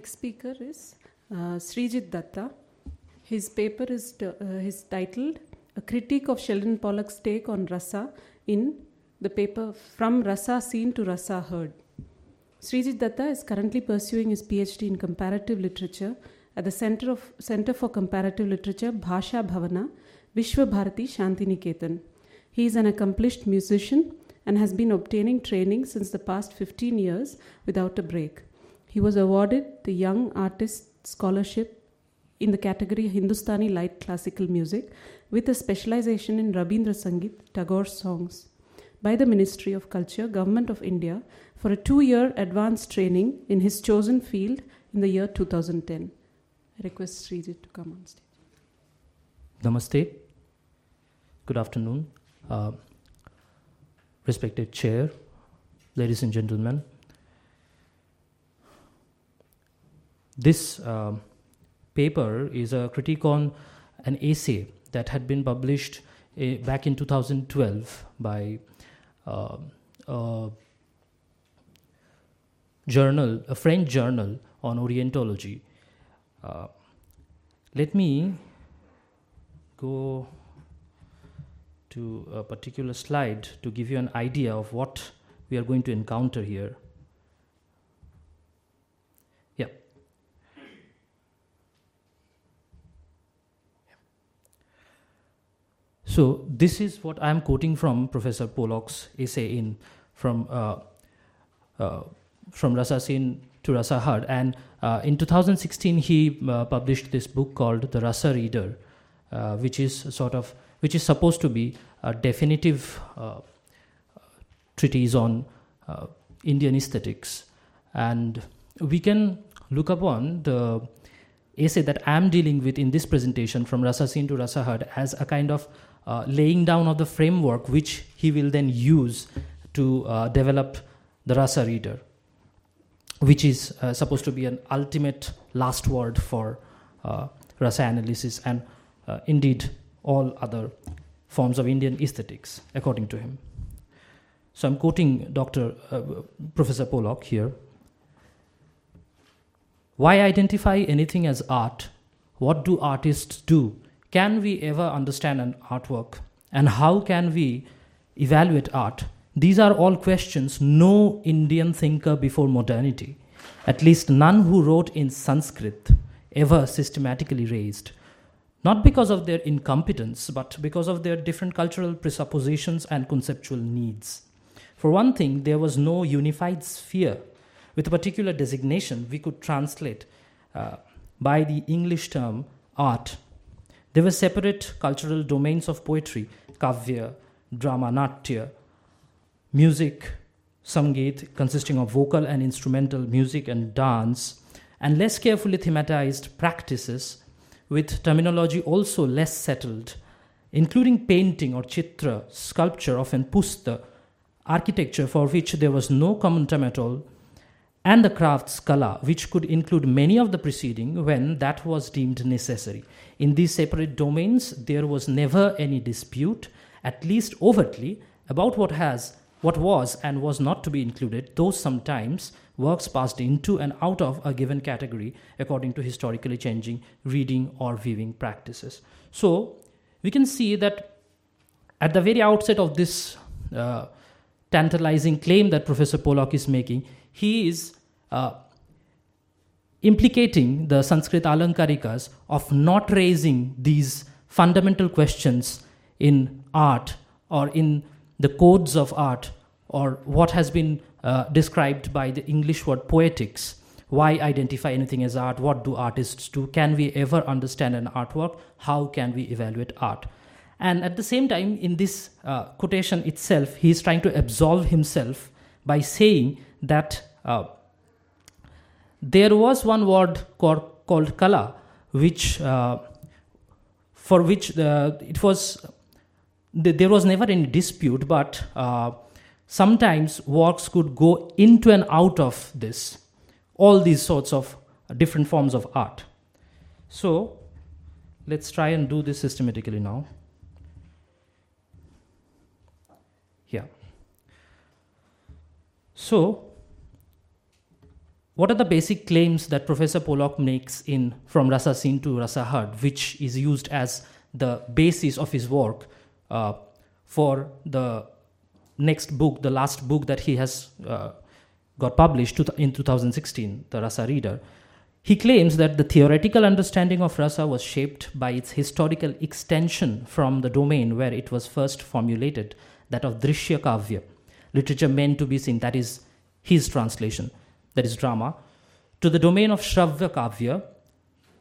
next speaker is uh, Srijit Datta. His paper is t- uh, his titled "A Critique of Sheldon Pollock's Take on Rasa" in the paper "From Rasa Seen to Rasa Heard." Srijit Datta is currently pursuing his PhD in comparative literature at the Center of Center for Comparative Literature, Bhasha Bhavana, Vishwa Bharati Shantiniketan. He is an accomplished musician and has been obtaining training since the past 15 years without a break. He was awarded the Young Artist Scholarship in the category Hindustani Light Classical Music with a specialization in Rabindra Sangeet, Tagore songs by the Ministry of Culture, Government of India for a two year advanced training in his chosen field in the year 2010. I request Srijit to come on stage. Namaste. Good afternoon. Uh, respected chair, ladies and gentlemen. This uh, paper is a critique on an essay that had been published uh, back in 2012 by uh, a journal, a French journal on Orientology. Uh, let me go to a particular slide to give you an idea of what we are going to encounter here. So this is what I am quoting from Professor Pollock's essay in from uh, uh, from Rasa Seen to Rasa Heard, and uh, in 2016 he uh, published this book called The Rasa Reader, uh, which is sort of which is supposed to be a definitive uh, treatise on Indian aesthetics. And we can look upon the essay that I'm dealing with in this presentation from Rasa Seen to Rasa Heard as a kind of uh, laying down of the framework which he will then use to uh, develop the Rasa reader, which is uh, supposed to be an ultimate last word for uh, Rasa analysis and indeed all other forms of Indian aesthetics, according to him. So I'm quoting Dr. Uh, Professor Pollock here. Why identify anything as art? What do artists do? Can we ever understand an artwork? And how can we evaluate art? These are all questions no Indian thinker before modernity, at least none who wrote in Sanskrit, ever systematically raised not because of their incompetence, but because of their different cultural presuppositions and conceptual needs. For one thing, there was no unified sphere with a particular designation we could translate uh, by the English term art. There were separate cultural domains of poetry, kavya, drama, natya, music, sangeet, consisting of vocal and instrumental music and dance, and less carefully thematized practices with terminology also less settled, including painting or chitra, sculpture, often pusta, architecture for which there was no common term at all, and the crafts kala, which could include many of the preceding when that was deemed necessary. In these separate domains, there was never any dispute, at least overtly, about what has what was and was not to be included, though sometimes works passed into and out of a given category according to historically changing reading or viewing practices. So we can see that at the very outset of this uh, tantalizing claim that Professor Pollock is making, he is uh, implicating the Sanskrit Alankarikas of not raising these fundamental questions in art or in the codes of art or what has been uh, described by the English word poetics. Why identify anything as art? What do artists do? Can we ever understand an artwork? How can we evaluate art? And at the same time, in this uh, quotation itself, he is trying to absolve himself by saying that uh, there was one word called, called kala, which uh, for which uh, it was there was never any dispute, but uh, sometimes works could go into and out of this, all these sorts of different forms of art. So let's try and do this systematically now. Yeah. So, what are the basic claims that Professor Pollock makes in From Rasa Seen to Rasa Heard, which is used as the basis of his work uh, for the next book, the last book that he has uh, got published in 2016, The Rasa Reader. He claims that the theoretical understanding of rasa was shaped by its historical extension from the domain where it was first formulated, that of Drishya Kavya, literature meant to be seen, that is his translation, that is drama, to the domain of Shravya Kavya,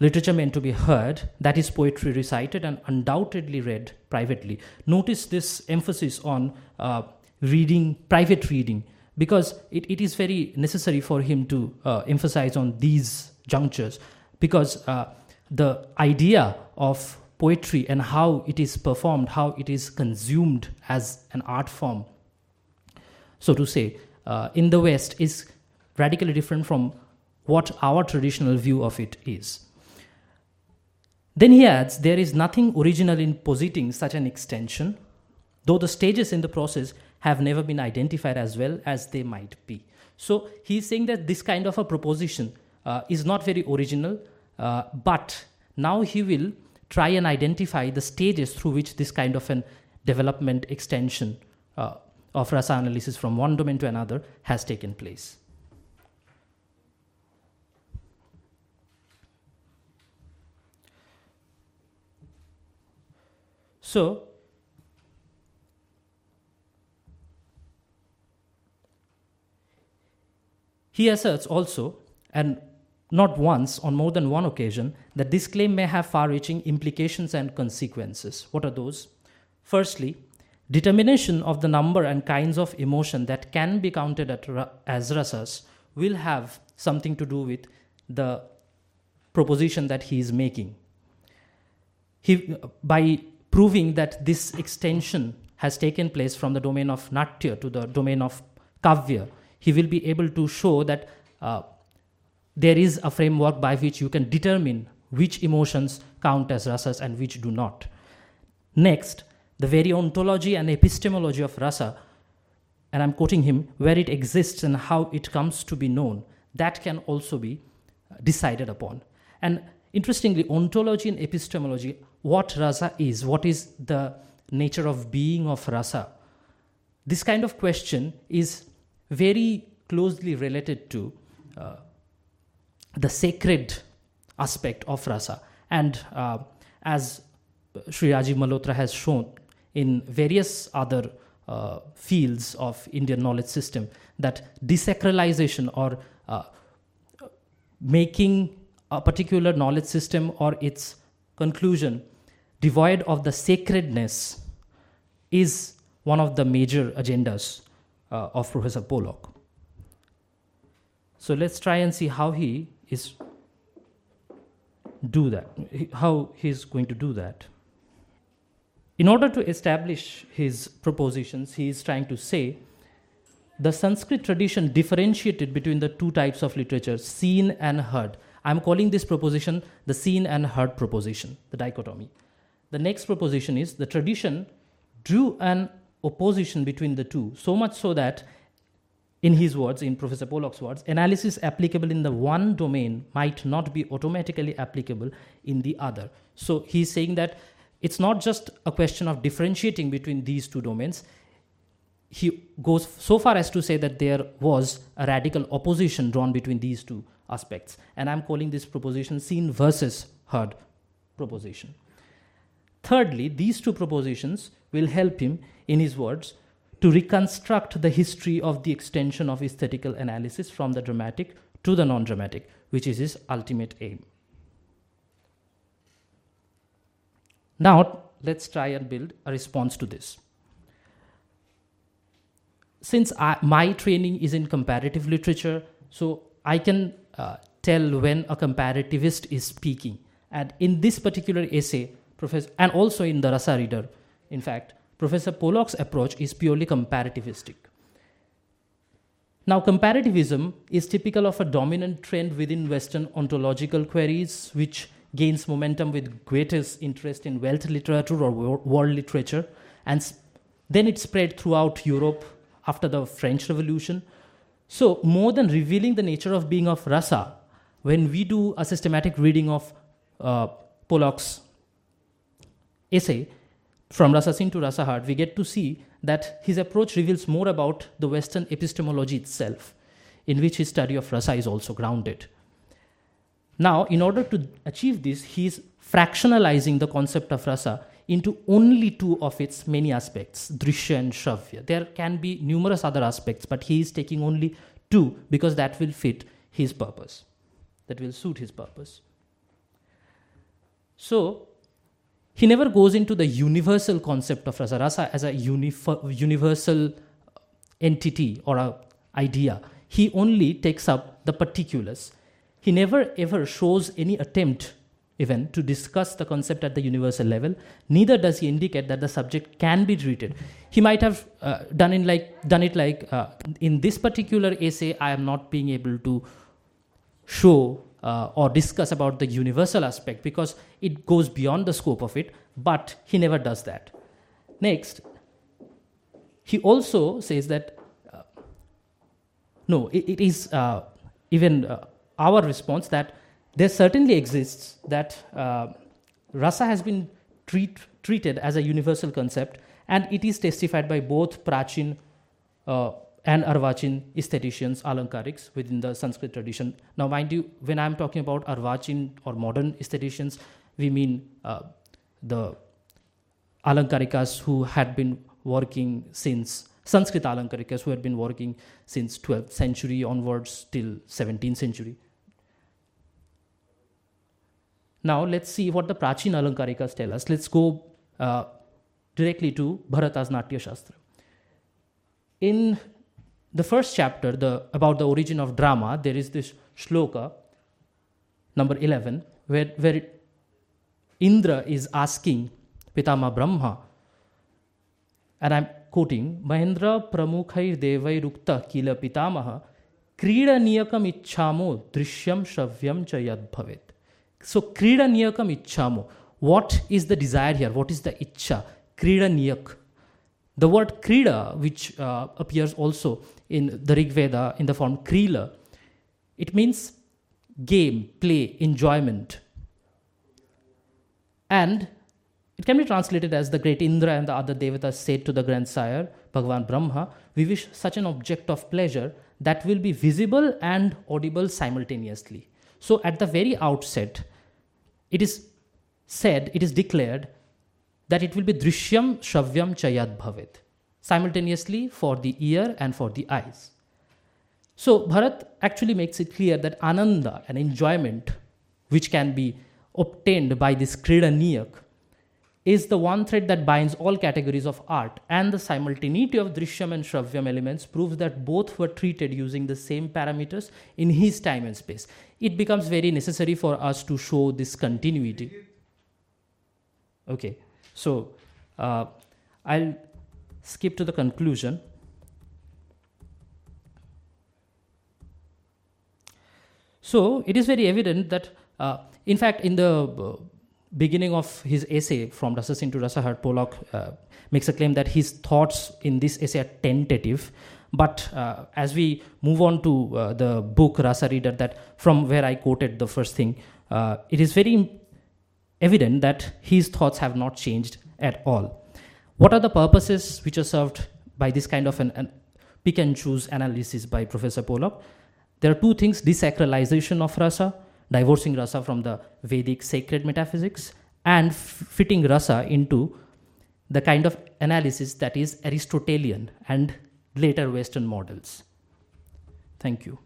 literature meant to be heard, that is poetry recited and undoubtedly read privately. Notice this emphasis on uh, reading, private reading, because it, it is very necessary for him to uh, emphasize on these junctures because uh, the idea of poetry and how it is performed, how it is consumed as an art form, so to say, uh, in the West is radically different from what our traditional view of it is. Then he adds, there is nothing original in positing such an extension, though the stages in the process have never been identified as well as they might be. So he's saying that this kind of a proposition uh, is not very original, uh, but now he will try and identify the stages through which this kind of an development extension uh, of rasa analysis from one domain to another has taken place. So, he asserts also, and not once, on more than one occasion, that this claim may have far reaching implications and consequences. What are those? Firstly, determination of the number and kinds of emotion that can be counted as rasas will have something to do with the proposition that he is making. He, by proving that this extension has taken place from the domain of natya to the domain of kavya, he will be able to show that uh, there is a framework by which you can determine which emotions count as rasas and which do not. Next, the very ontology and epistemology of rasa, and I'm quoting him, where it exists and how it comes to be known, that can also be decided upon. And interestingly, ontology and epistemology, what rasa is, what is the nature of being of rasa, this kind of question is very closely related to uh, the sacred aspect of rasa. And uh, as Sri Rajiv Malhotra has shown in various other uh, fields of Indian knowledge system, that desacralization or uh, making a particular knowledge system or its conclusion devoid of the sacredness is one of the major agendas uh, of Professor Pollock. So let's try and see how he is do that, how he's going to do that. In order to establish his propositions, he is trying to say the Sanskrit tradition differentiated between the two types of literature, seen and heard. I'm calling this proposition the seen and heard proposition, the dichotomy. The next proposition is the tradition drew an opposition between the two, so much so that in his words, in Professor Pollock's words, analysis applicable in the one domain might not be automatically applicable in the other. So he's saying that it's not just a question of differentiating between these two domains. He goes so far as to say that there was a radical opposition drawn between these two aspects. And I'm calling this proposition seen versus heard proposition. Thirdly, these two propositions will help him, in his words, to reconstruct the history of the extension of aesthetical analysis from the dramatic to the non dramatic, which is his ultimate aim. Now, let's try and build a response to this. Since I, my training is in comparative literature, so I can uh, tell when a comparativist is speaking. And in this particular essay, professor, and also in the Rasa reader, in fact, Professor Pollock's approach is purely comparativistic. Now, comparativism is typical of a dominant trend within Western ontological queries, which gains momentum with greatest interest in Weltliteratur or world literature, and then it spread throughout Europe after the French Revolution. So, more than revealing the nature of being of rasa, when we do a systematic reading of uh, Pollock's essay, from Rasa Seen to Rasa Heard, we get to see that his approach reveals more about the Western epistemology itself, in which his study of rasa is also grounded. Now, in order to achieve this, he is fractionalizing the concept of rasa into only two of its many aspects, drishya and shravya. There can be numerous other aspects, but he is taking only two because that will fit his purpose, that will suit his purpose. So, he never goes into the universal concept of rasa, rasa as a universal entity or a idea. He only takes up the particulars. He never ever shows any attempt even to discuss the concept at the universal level neither does he indicate that the subject can be treated he might have uh, done in like done it like uh, in this particular essay i am not being able to show uh, or discuss about the universal aspect because it goes beyond the scope of it but he never does that. Next he also says that uh, no it, it is uh, even uh, our response that there certainly exists that uh, rasa has been treat, treated as a universal concept, and it is testified by both Prachin uh, and Arvachin aestheticians, Alankariks, within the Sanskrit tradition. Now, mind you, when I'm talking about Arvachin or modern aestheticians, we mean uh, the Alankarikas who had been working since Sanskrit Alankarikas who had been working since 12th century onwards till 17th century. Now let's see what the Prachin Alankarikas tell us. Let's go uh, directly to Bharata's Natya Shastra. In the first chapter, the, about the origin of drama, there is this shloka, number 11, where, where Indra is asking Pitama Brahma, and I'm quoting, Mahendra Pramukhair Devai Rukta Kila Pitamaha Niyakam Ichhamo Drishyam Shravyam Chayad Bhavet. So, krida niyakam ichhamo. What is the desire here? What is the ichha? Krida niyak. The word krida, which uh, appears also in the Rig Veda in the form krila, it means game, play, enjoyment. And it can be translated as the great Indra and the other devatas said to the grandsire, Bhagavan Brahma, we wish such an object of pleasure that will be visible and audible simultaneously. So, at the very outset, it is said, it is declared that it will be drishyam shravyam chayad bhavet, simultaneously for the ear and for the eyes. So Bharat actually makes it clear that ananda, an enjoyment which can be obtained by this krida niyak, is the one thread that binds all categories of art, and the simultaneity of drishyam and shravyam elements proves that both were treated using the same parameters in his time and space. It becomes very necessary for us to show this continuity. Okay, so uh, I'll skip to the conclusion. So it is very evident that, uh, in fact, in the uh, beginning of his essay from Rasa Seen to Rasa Heard, Pollock uh, makes a claim that his thoughts in this essay are tentative. But uh, as we move on to uh, the book Rasa Reader, that from where I quoted the first thing, uh, it is very evident that his thoughts have not changed at all. What are the purposes which are served by this kind of an, an pick and choose analysis by Professor Pollock? There are two things desacralization of rasa divorcing rasa from the Vedic sacred metaphysics and fitting rasa into the kind of analysis that is Aristotelian and later Western models. Thank you.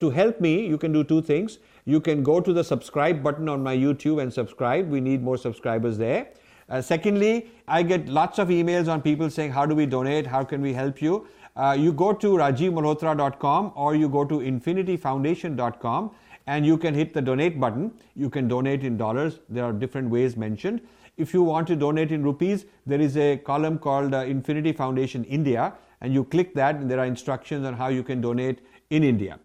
To help me, you can do two things. You can go to the subscribe button on my YouTube and subscribe. We need more subscribers there. Uh, secondly, I get lots of emails on people saying, How do we donate? How can we help you? uh, you go to rajivmalhotra.com or you go to infinityfoundation.com and you can hit the donate button. You can donate in dollars. There are different ways mentioned. If you want to donate in rupees, there is a column called uh, Infinity Foundation India, and you click that, and there are instructions on how you can donate in India.